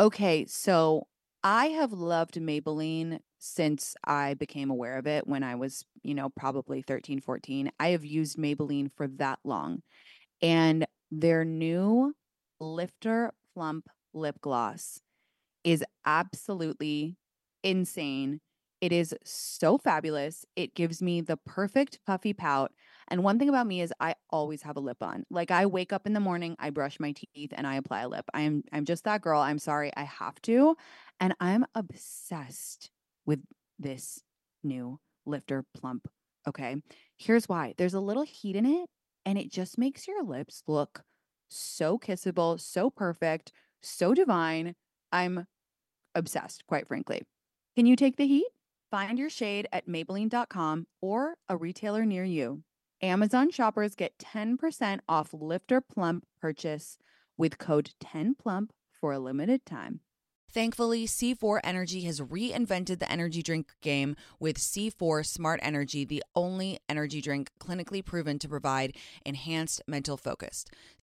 Okay, so I have loved Maybelline since I became aware of it when I was, you know, probably 13, 14. I have used Maybelline for that long. And their new Lifter Plump lip gloss is absolutely insane. It is so fabulous. It gives me the perfect puffy pout. And one thing about me is I always have a lip on. Like I wake up in the morning, I brush my teeth and I apply a lip. I am I'm just that girl. I'm sorry, I have to. And I'm obsessed with this new lifter plump. Okay. Here's why. There's a little heat in it and it just makes your lips look so kissable, so perfect, so divine. I'm obsessed, quite frankly. Can you take the heat? Find your shade at Maybelline.com or a retailer near you. Amazon shoppers get 10% off Lifter Plump purchase with code 10PLUMP for a limited time. Thankfully, C4 Energy has reinvented the energy drink game with C4 Smart Energy, the only energy drink clinically proven to provide enhanced mental focus.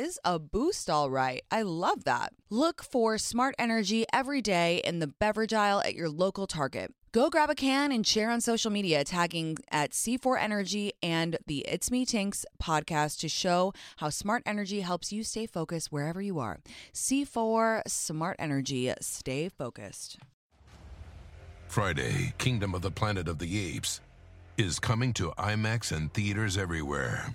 is a boost, all right. I love that. Look for smart energy every day in the beverage aisle at your local Target. Go grab a can and share on social media, tagging at C4 Energy and the It's Me Tinx podcast to show how smart energy helps you stay focused wherever you are. C4 Smart Energy, stay focused. Friday, Kingdom of the Planet of the Apes is coming to IMAX and theaters everywhere.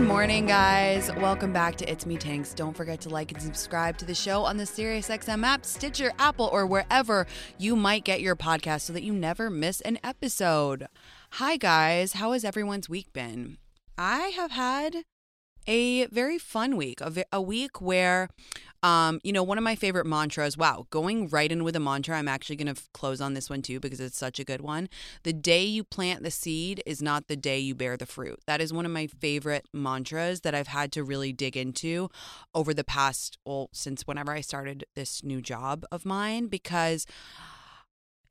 Good morning, guys. Welcome back to It's Me Tinx. Don't forget to like and subscribe to the show on the SiriusXM app, Stitcher, Apple, or wherever you might get your podcast so that you never miss an episode. Hi, guys. How has everyone's week been? I have had a very fun week, a, a week where um, you know, one of my favorite mantras, wow, going right in with a mantra. I'm actually going to close on this one too because it's such a good one. The day you plant the seed is not the day you bear the fruit. That is one of my favorite mantras that I've had to really dig into over the past, well, since whenever I started this new job of mine because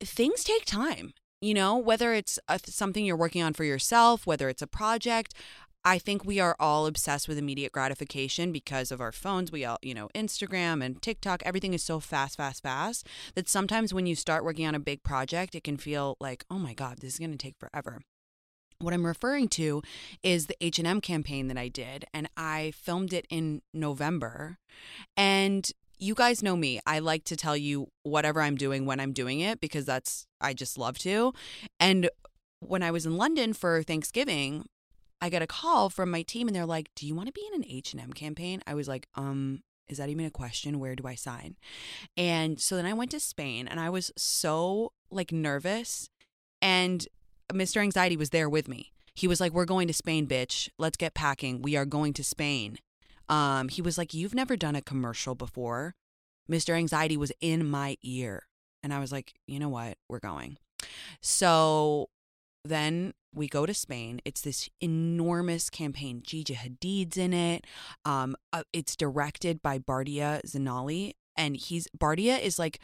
things take time you know whether it's something you're working on for yourself whether it's a project I think we are all obsessed with immediate gratification because of our phones. We all, you know, Instagram and TikTok, everything is so fast, fast, fast that sometimes when you start working on a big project, it can feel like, oh my God, this is going to take forever. What I'm referring to is the H&M campaign that I did and I filmed it in November. And you guys know me. I like to tell you whatever I'm doing when I'm doing it because that's I just love to. And when I was in London for Thanksgiving, I got a call from my team and they're like, "Do you want to be in an H&M campaign?" I was like, "Um, is that even a question? Where do I sign?" And so then I went to Spain and I was so like nervous and Mr. Anxiety was there with me. He was like, "We're going to Spain, bitch. Let's get packing. We are going to Spain." Um, he was like, "You've never done a commercial before." Mr. Anxiety was in my ear. And I was like, "You know what? We're going." So then we go to Spain. It's this enormous campaign. Gigi Hadid's in it. Um, uh, it's directed by Bardia Zeinali, and he's Bardia is like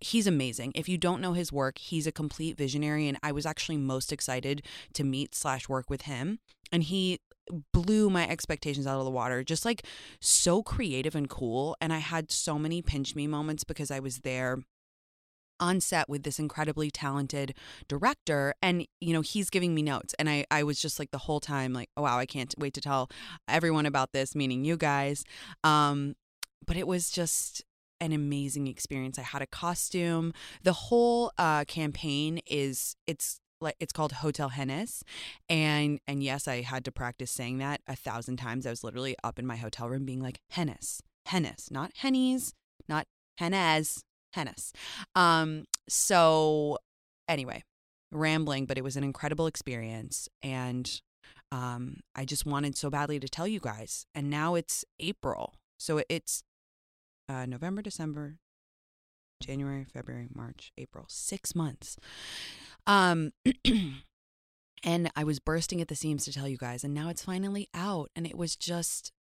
he's amazing. If you don't know his work, he's a complete visionary, and I was actually most excited to meet slash work with him. And he blew my expectations out of the water. Just like so creative and cool. And I had so many pinch me moments because I was there on set with this incredibly talented director and you know he's giving me notes and I I was just like the whole time like oh wow I can't wait to tell everyone about this meaning you guys um but it was just an amazing experience. I had a costume. The whole uh, campaign is it's like it's called Hotel Hennes, and and yes, I had to practice saying that a thousand times. I was literally up in my hotel room being like Hennes, Hennes, not Hennies, not Hennes, Hennes. Um, so anyway, rambling, but it was an incredible experience, and um, I just wanted so badly to tell you guys. And now it's April, so it's uh, November, December, January, February, March, April, six months. Um, and I was bursting at the seams to tell you guys, and now it's finally out, and it was just,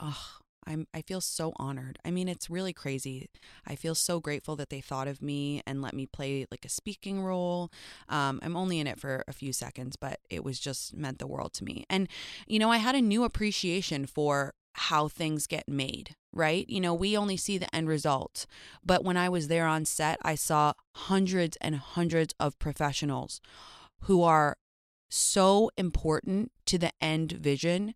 oh, I'm I feel so honored. I mean, it's really crazy. I feel so grateful that they thought of me and let me play like a speaking role. Um, I'm only in it for a few seconds, but it was just meant the world to me. And you know, I had a new appreciation for how things get made, right? You know, we only see the end result. But when I was there on set, I saw hundreds and hundreds of professionals who are so important to the end vision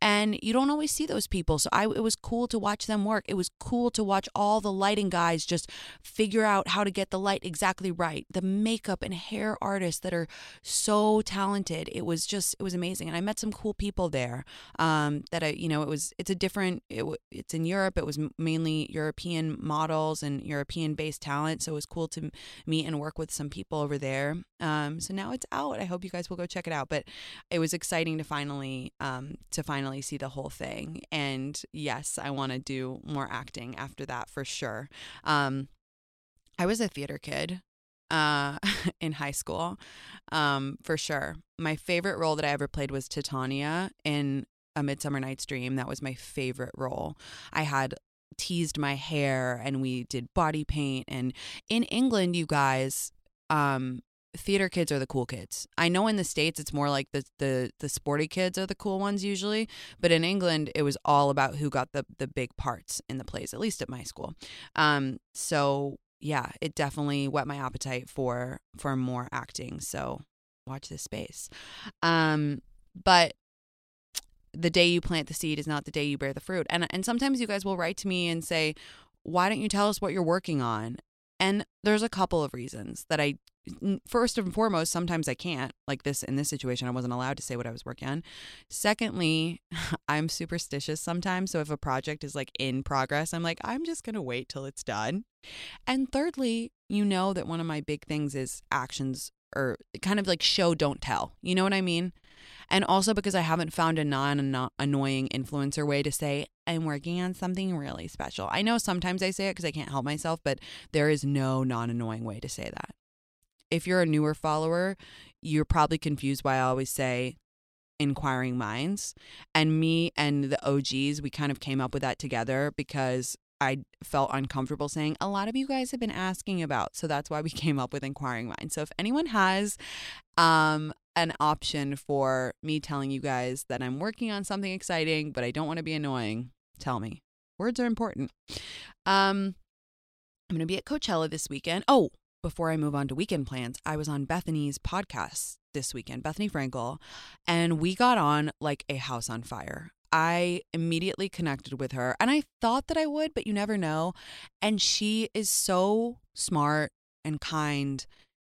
and you don't always see those people. So i it was cool to watch them work. It was cool to watch all the lighting guys just figure out how to get the light exactly right. The makeup and hair artists that are so talented. It was just it was amazing. And i met some cool people there um, that i you know it was it's a different it, it's in europe. It was mainly european models and european based talent. So it was cool to meet and work with some people over there. Um, so now it's out. I hope you guys will go check it out. But it was exciting to finally um, to finally finally see the whole thing. And yes, I want to do more acting after that for sure. Um, I was a theater kid uh, in high school, um, for sure. My favorite role that I ever played was Titania in A Midsummer Night's Dream. That was my favorite role. I had teased my hair and we did body paint. And in England, you guys, um, theater kids are the cool kids. I know in the states it's more like the the the sporty kids are the cool ones usually, but in England it was all about who got the the big parts in the plays, at least at my school. Um, so yeah, it definitely whet my appetite for for more acting. So watch this space. Um, but the day you plant the seed is not the day you bear the fruit. And and sometimes you guys will write to me and say, "Why don't you tell us what you're working on?" And there's a couple of reasons that I first and foremost, sometimes I can't. Like this in this situation, I wasn't allowed to say what I was working on. Secondly, I'm superstitious sometimes. So if a project is like in progress, I'm like, I'm just going to wait till it's done. And thirdly, you know that one of my big things is actions or kind of like show, don't tell. You know what I mean? And also because I haven't found a non annoying influencer way to say, I'm working on something really special. I know sometimes I say it because I can't help myself, but there is no non annoying way to say that if you're a newer follower, you're probably confused why I always say inquiring minds. And me and the OGs, we kind of came up with that together because I felt uncomfortable saying a lot of you guys have been asking about. So that's why we came up with inquiring minds. So if anyone has um an option for me telling you guys that I'm working on something exciting, but I don't want to be annoying, tell me. Words are important. Um I'm going to be at Coachella this weekend. Oh, before I move on to weekend plans, I was on Bethenny's podcast this weekend, Bethenny Frankel, and we got on like a house on fire. I immediately connected with her and I thought that I would, but you never know. And she is so smart and kind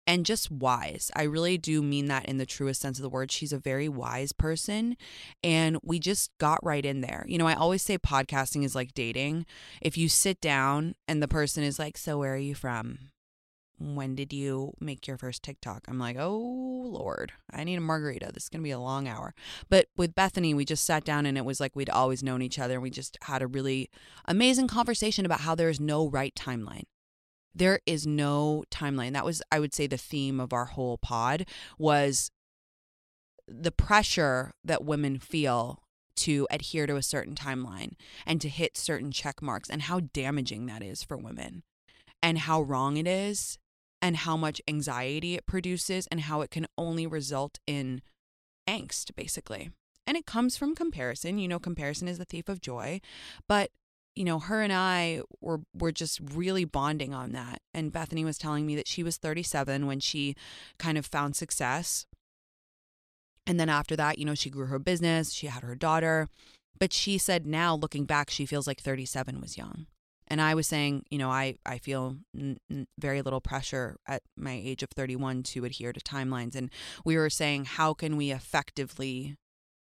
and just wise. I really do mean that in the truest sense of the word. She's a very wise person. And we just got right in there. You know, I always say podcasting is like dating. If you sit down and the person is like, So, where are you from? when did you make your first TikTok? I'm like, oh Lord, I need a margarita. This is going to be a long hour. But with Bethenny, we just sat down and it was like we'd always known each other. And we just had a really amazing conversation about how there is no right timeline. There is no timeline. That was, I would say, the theme of our whole pod was the pressure that women feel to adhere to a certain timeline and to hit certain check marks and how damaging that is for women and how wrong it is and how much anxiety it produces and how it can only result in angst, basically. And it comes from comparison. You know, comparison is the thief of joy. But you know, her and I were were just really bonding on that. And Bethenny was telling me that she was 37 when she kind of found success. And then after that, you know, she grew her business, she had her daughter, but she said now looking back she feels like 37 was young and I was saying, you know, I I feel n- n- very little pressure at my age of 31 to adhere to timelines, and we were saying, how can we effectively,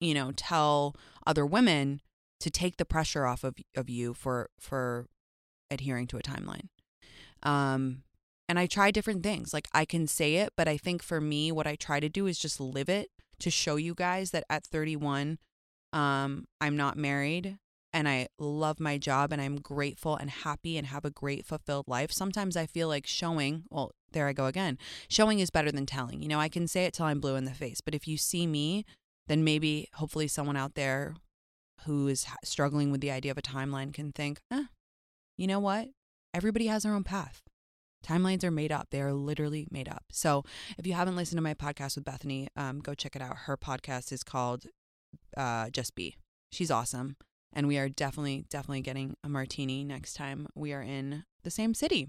you know, tell other women to take the pressure off of of you for for adhering to a timeline. Um, and I try different things. Like I can say it, but I think for me, what I try to do is just live it to show you guys that at 31, um, I'm not married and I love my job and I'm grateful and happy and have a great fulfilled life. Sometimes I feel like showing, well, there I go again. Showing is better than telling. You know, I can say it till I'm blue in the face, but if you see me, then maybe hopefully someone out there who is struggling with the idea of a timeline can think, eh, you know what? Everybody has their own path. Timelines are made up. They are literally made up. So if you haven't listened to my podcast with Bethenny, um, go check it out. Her podcast is called uh, Just B. She's awesome. And we are definitely, definitely getting a martini next time we are in the same city.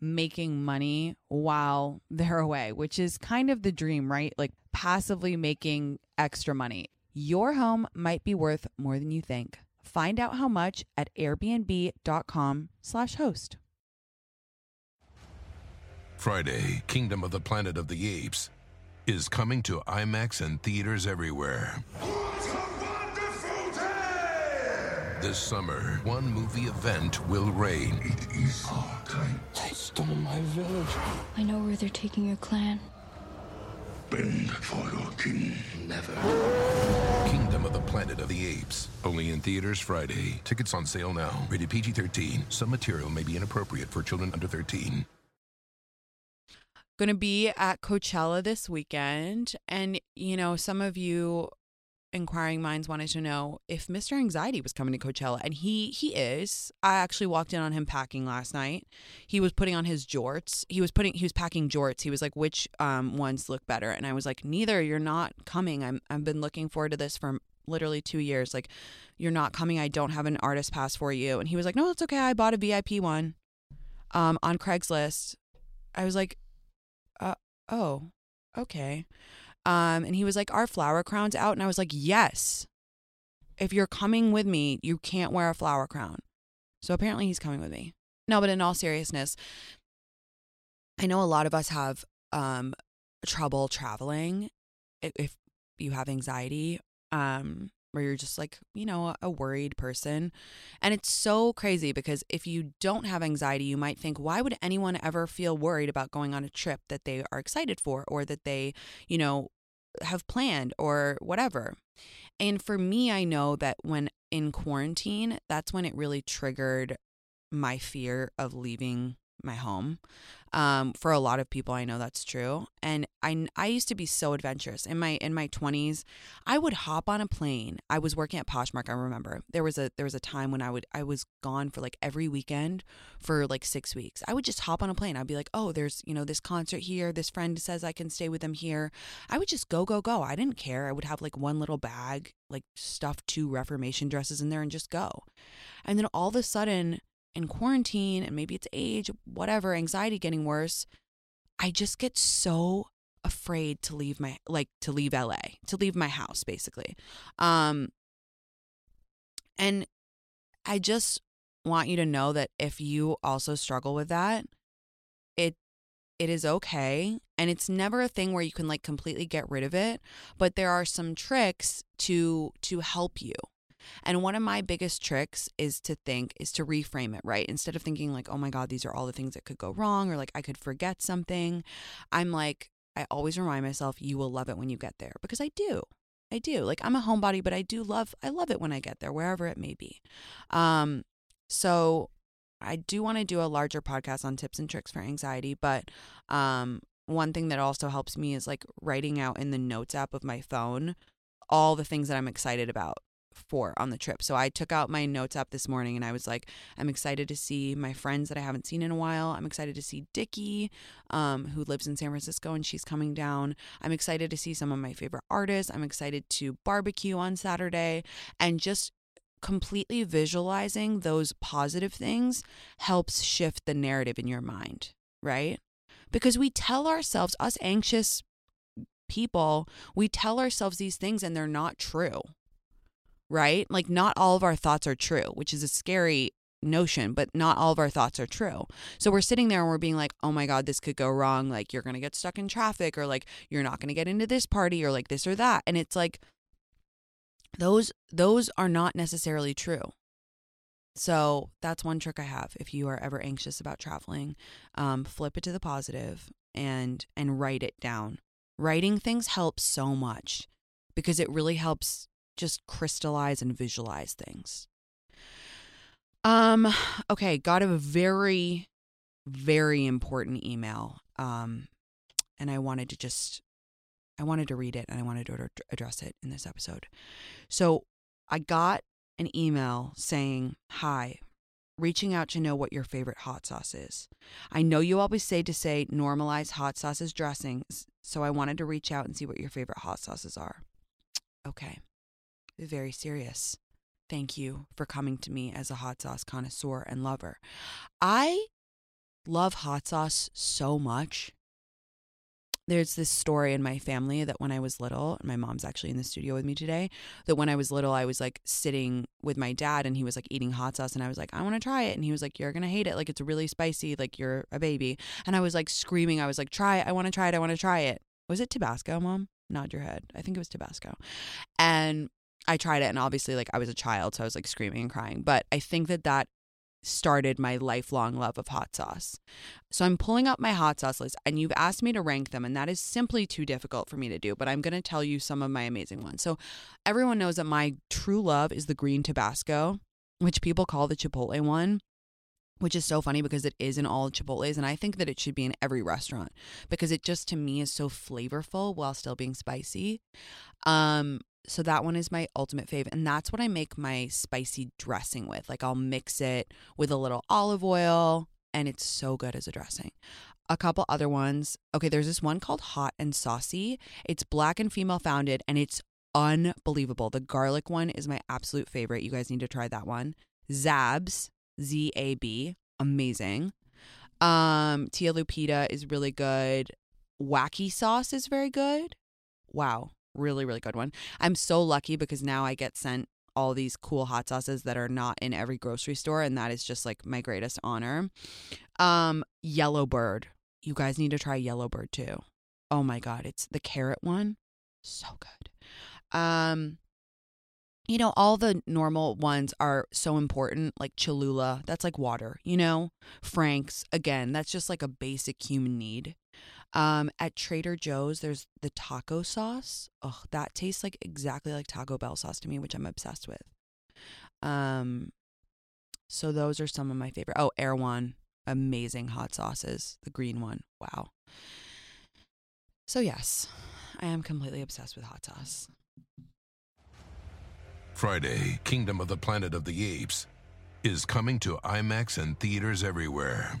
making money while they're away, which is kind of the dream, right? Like passively making extra money. Your home might be worth more than you think. Find out how much at airbnb.com/host. Friday, Kingdom of the Planet of the Apes is coming to IMAX and theaters everywhere. This summer, one movie event will reign. It is our time. They stole my village. I know where they're taking your clan. Bend for your king. Never. Kingdom of the Planet of the Apes. Only in theaters Friday. Tickets on sale now. Rated PG 13. Some material may be inappropriate for children under 13. Going to be at Coachella this weekend. And, you know, some of you inquiring minds wanted to know if Mr. Anxiety was coming to Coachella, and he he is. I actually walked in on him packing last night. He was putting on his jorts. He was putting he was packing jorts. He was like, "Which um ones look better?" And I was like, "Neither. You're not coming. I'm I've been looking forward to this for literally two years. Like, you're not coming. I don't have an artist pass for you." And he was like, "No, it's okay. I bought a VIP one, um, on Craigslist." I was like, "Uh, oh, okay." Um, and he was like, Are flower crowns out? And I was like, Yes. If you're coming with me, you can't wear a flower crown. So apparently he's coming with me. No, but in all seriousness, I know a lot of us have um, trouble traveling if you have anxiety. Um, where you're just like, you know, a worried person. And it's so crazy because if you don't have anxiety, you might think, why would anyone ever feel worried about going on a trip that they are excited for or that they, you know, have planned or whatever. And for me, I know that when in quarantine, that's when it really triggered my fear of leaving my home. Um, for a lot of people, I know that's true. And I, I used to be so adventurous in my in my twenties. I would hop on a plane. I was working at Poshmark. I remember there was a there was a time when I would I was gone for like every weekend for like six weeks. I would just hop on a plane. I'd be like, oh, there's you know this concert here. This friend says I can stay with them here. I would just go go go. I didn't care. I would have like one little bag, like stuffed two Reformation dresses in there, and just go. And then all of a sudden in quarantine and maybe it's age, whatever, anxiety getting worse, I just get so afraid to leave my like to leave LA, to leave my house basically. Um and I just want you to know that if you also struggle with that, it it is okay and it's never a thing where you can like completely get rid of it, but there are some tricks to to help you. And one of my biggest tricks is to think, is to reframe it, right? Instead of thinking like, oh my God, these are all the things that could go wrong, or like I could forget something, I'm like, I always remind myself, you will love it when you get there because I do. I do. Like I'm a homebody, but I do love, I love it when I get there, wherever it may be. Um, so I do want to do a larger podcast on tips and tricks for anxiety, but um, one thing that also helps me is like writing out in the notes app of my phone all the things that I'm excited about for on the trip. So I took out my notes app this morning and I was like, I'm excited to see my friends that I haven't seen in a while. I'm excited to see Dickie, um, who lives in San Francisco and she's coming down. I'm excited to see some of my favorite artists. I'm excited to barbecue on Saturday and just completely visualizing those positive things helps shift the narrative in your mind, right? Because we tell ourselves, us anxious people, we tell ourselves these things and they're not true right? Like, not all of our thoughts are true, which is a scary notion, but not all of our thoughts are true. So we're sitting there and we're being like, oh my God, this could go wrong. Like, you're going to get stuck in traffic, or like, you're not going to get into this party, or like this or that. And it's like, those those are not necessarily true so that's one trick i have if you are ever anxious about traveling um, flip it to the positive and and write it down writing things helps so much because it really helps just crystallize and visualize things. Um okay, got a very very important email. Um and I wanted to just I wanted to read it and I wanted to address it in this episode. So, I got an email saying, "Hi, reaching out to know what your favorite hot sauce is. I know you always say to say normalize hot sauces dressings, so I wanted to reach out and see what your favorite hot sauces are." Okay very serious. Thank you for coming to me as a hot sauce connoisseur and lover. I love hot sauce so much. There's this story in my family that when I was little, and my mom's actually in the studio with me today, that when I was little, I was like sitting with my dad and he was like eating hot sauce and I was like, I want to try it. And he was like, You're going to hate it. Like it's really spicy. Like you're a baby. And I was like screaming. I was like, Try it. I want to try it. I want to try it. Was it Tabasco, mom? Nod your head. I think it was Tabasco. And I tried it and obviously like I was a child so I was like screaming and crying but I think that that started my lifelong love of hot sauce. So I'm pulling up my hot sauce list and you've asked me to rank them and that is simply too difficult for me to do, but I'm going to tell you some of my amazing ones. So everyone knows that my true love is the green Tabasco, which people call the Chipotle one. Which is so funny because it is in all Chipotles, and I think that it should be in every restaurant because it just to me is so flavorful while still being spicy. Um, so that one is my ultimate fave. And that's what I make my spicy dressing with. Like I'll mix it with a little olive oil and it's so good as a dressing. A couple other ones. Okay, there's this one called Hot and Saucy. It's black and female founded and it's unbelievable. The garlic one is my absolute favorite. You guys need to try that one. Zabs, Z A B, amazing. Um, Tia Lupita is really good. Wacky sauce is very good. Wow, really, really good one. I'm so lucky because now I get sent all these cool hot sauces that are not in every grocery store, and that is just like my greatest honor. Um, Yellowbird. You guys need to try Yellowbird too. Oh my god, it's the carrot one. So good. Um, you know, all the normal ones are so important, like Cholula, that's like water, you know? Frank's, again, that's just like a basic human need. Um, at Trader Joe's, there's the taco sauce. Oh, that tastes like exactly like Taco Bell sauce to me, which I'm obsessed with. Um, so those are some of my favorite. Oh, Erewhon, amazing hot sauces. The green one, wow. So yes, I am completely obsessed with hot sauce. Friday, Kingdom of the Planet of the Apes is coming to IMAX and theaters everywhere.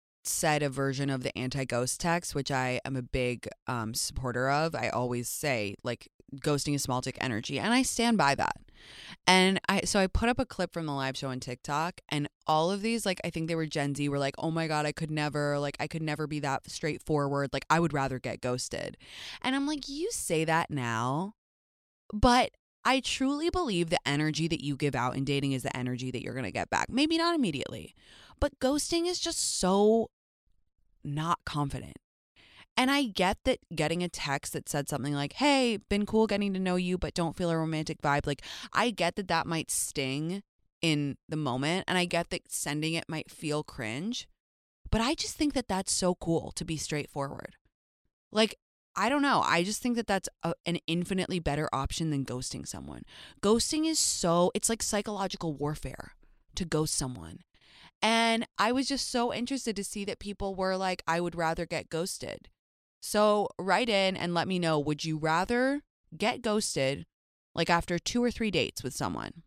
said a version of the anti-ghost text which i am a big um, supporter of i always say like ghosting is small dick energy and i stand by that. And i so i put up a clip from the live show on tiktok and all of these like i think they were gen z were like oh my god i could never like i could never be that straightforward like i would rather get ghosted. And i'm like you say that now but I truly believe the energy that you give out in dating is the energy that you're going to get back. Maybe not immediately, but ghosting is just so not confident. And I get that getting a text that said something like, hey, been cool getting to know you, but don't feel a romantic vibe. Like, I get that that might sting in the moment. And I get that sending it might feel cringe, but I just think that that's so cool to be straightforward. Like, I don't know. I just think that that's a, an infinitely better option than ghosting someone. Ghosting is so, it's like psychological warfare to ghost someone. And I was just so interested to see that people were like, I would rather get ghosted. So write in and let me know would you rather get ghosted like after two or three dates with someone?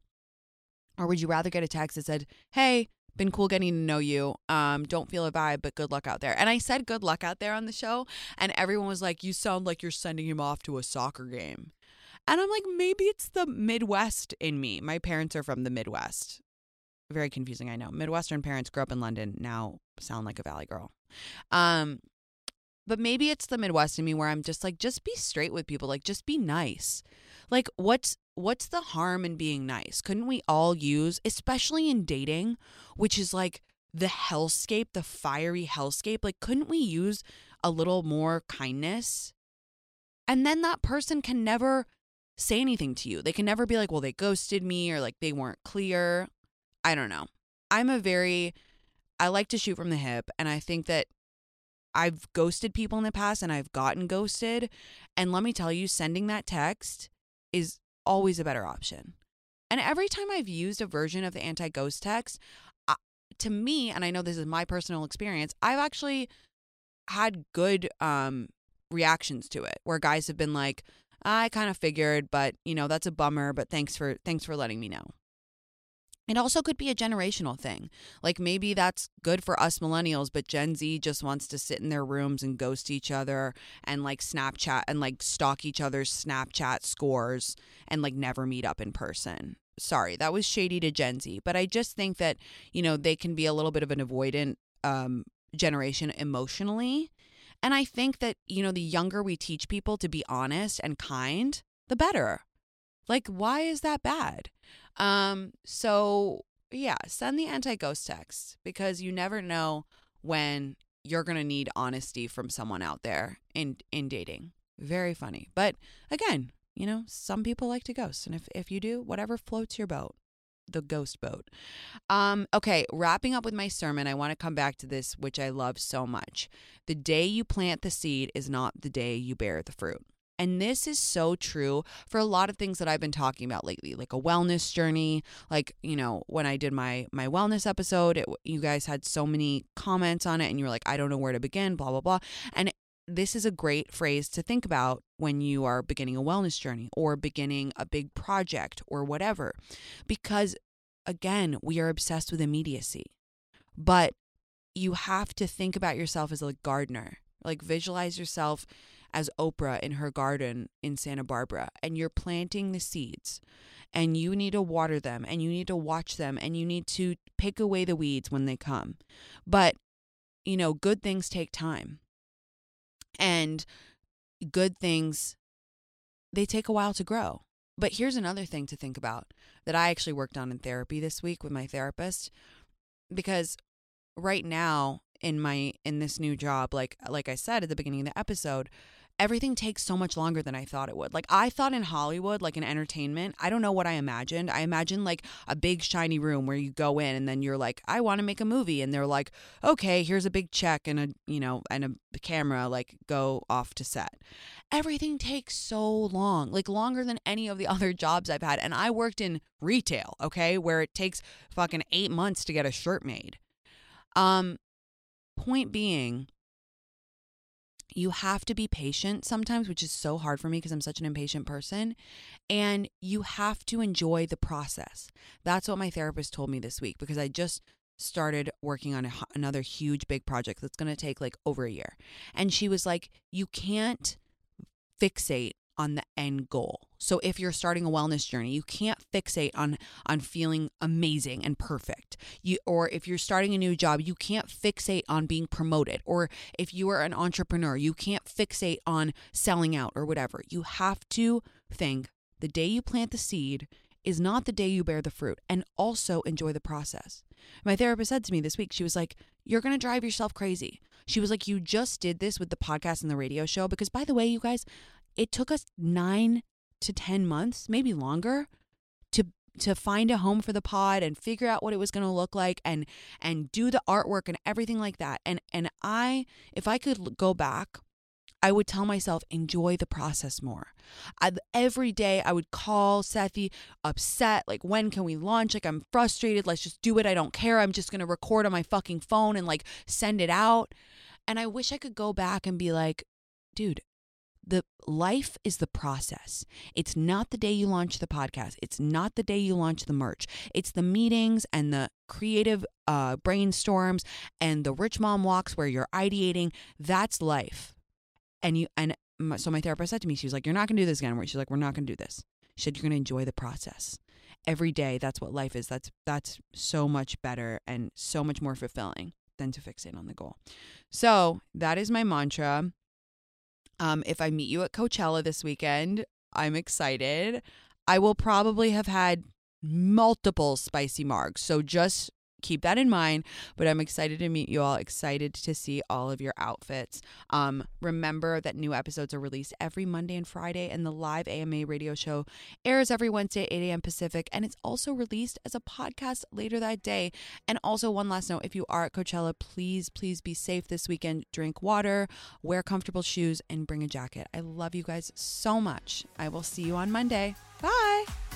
Or would you rather get a text that said, Hey, been cool getting to know you. Um, don't feel a vibe, but good luck out there. And I said good luck out there on the show, and everyone was like, You sound like you're sending him off to a soccer game. And I'm like, maybe it's the Midwest in me. My parents are from the Midwest. Very confusing, I know. Midwestern parents grew up in London, now sound like a Valley girl. Um, but maybe it's the Midwest in me where I'm just like, just be straight with people. Like, just be nice. Like, what's what's the harm in being nice? Couldn't we all use, especially in dating, which is like the hellscape, the fiery hellscape, like couldn't we use a little more kindness? And then that person can never say anything to you. They can never be like, well, they ghosted me or like they weren't clear. I don't know. I'm a very, I like to shoot from the hip. And I think that I've ghosted people in the past and I've gotten ghosted. And let me tell you, sending that text is always a better option. And every time I've used a version of the anti ghost text, to me, and I know this is my personal experience, I've actually had good um, reactions to it where guys have been like, I kind of figured, but you know, that's a bummer, but thanks for thanks for letting me know. It also could be a generational thing. Like maybe that's good for us millennials, but Gen Z just wants to sit in their rooms and ghost each other and like Snapchat and like stalk each other's Snapchat scores and like never meet up in person. Sorry, that was shady to Gen Z, but I just think that, you know, they can be a little bit of an avoidant um, generation emotionally. And I think that, you know, the younger we teach people to be honest and kind, the better. Like, why is that bad? Um, so yeah, send the anti-ghost text because you never know when you're to need honesty from someone out there in in dating. Very funny. But again, you know, some people like to ghost and if if you do, whatever floats your boat the ghost boat. Um, okay, wrapping up with my sermon, I want to come back to this, which I love so much. The day you plant the seed is not the day you bear the fruit. And this is so true for a lot of things that I've been talking about lately, like a wellness journey. Like, you know, when I did my my wellness episode, it, you guys had so many comments on it and you were like, I don't know where to begin, blah blah blah. And this is a great phrase to think about when you are beginning a wellness journey or beginning a big project or whatever. Because again, we are obsessed with immediacy. But you have to think about yourself as a gardener. Like visualize yourself as Oprah in her garden in Santa Barbara, and you're planting the seeds, and you need to water them, and you need to watch them, and you need to pick away the weeds when they come. But, you know, good things take time. And good things, they take a while to grow. But here's another thing to think about that I actually worked on in therapy this week with my therapist because right now in my in this new job like like I said at the beginning of the episode everything takes so much longer than I thought it would. Like I thought in Hollywood, like in entertainment, I don't know what I imagined. I imagined like a big shiny room where you go in and then you're like, I want to make a movie and they're like, "Okay, here's a big check and a, you know, and a camera, like go off to set." Everything takes so long, like longer than any of the other jobs I've had. And I worked in retail, okay, where it takes fucking 8 months to get a shirt made. Um point being, you have to be patient sometimes, which is so hard for me because I'm such an impatient person. And you have to enjoy the process. That's what my therapist told me this week because I just started working on a, another huge big project that's going to take like over a year. And she was like, You can't fixate on the end goal. So if you're starting a wellness journey, you can't fixate on on feeling amazing and perfect. You or if you're starting a new job, you can't fixate on being promoted. Or if you are an entrepreneur, you can't fixate on selling out or whatever. You have to think the day you plant the seed is not the day you bear the fruit and also enjoy the process. My therapist said to me this week, she was like, You're going to drive yourself crazy. She was like, You just did this with the podcast and the radio show. Because, by the way, you guys, it took us nine to 10 months, maybe longer, to to find a home for the pod and figure out what it was going to look like and and do the artwork and everything like that. And and I if I could go back I would tell myself, enjoy the process more. I, every day I would call Sethi upset, like, when can we launch? Like, I'm frustrated. Let's just do it. I don't care. I'm just going to record on my fucking phone and like send it out. And I wish I could go back and be like, dude, the life is the process. It's not the day you launch the podcast. It's not the day you launch the merch. It's the meetings and the creative uh, brainstorms and the rich mom walks where you're ideating. That's life and you and my, so my therapist said to me, she was like, "You're not going to do this again." She's like, "We're not going to do this." She said, "You're going to enjoy the process every day. That's what life is. That's that's so much better and so much more fulfilling than to fixate on the goal." So that is my mantra. Um, if I meet you at Coachella this weekend, I'm excited. I will probably have had multiple spicy margs. So just keep that in mind. But I'm excited to meet you all, excited to see all of your outfits. Um, remember that new episodes are released every Monday and Friday, and the live AMA radio show airs every Wednesday at 8 a.m. Pacific. And it's also released as a podcast later that day. And also, one last note if you are at Coachella, please, please be safe this weekend. Drink water, wear comfortable shoes, and bring a jacket. I love you guys so much. I will see you on Monday. Bye.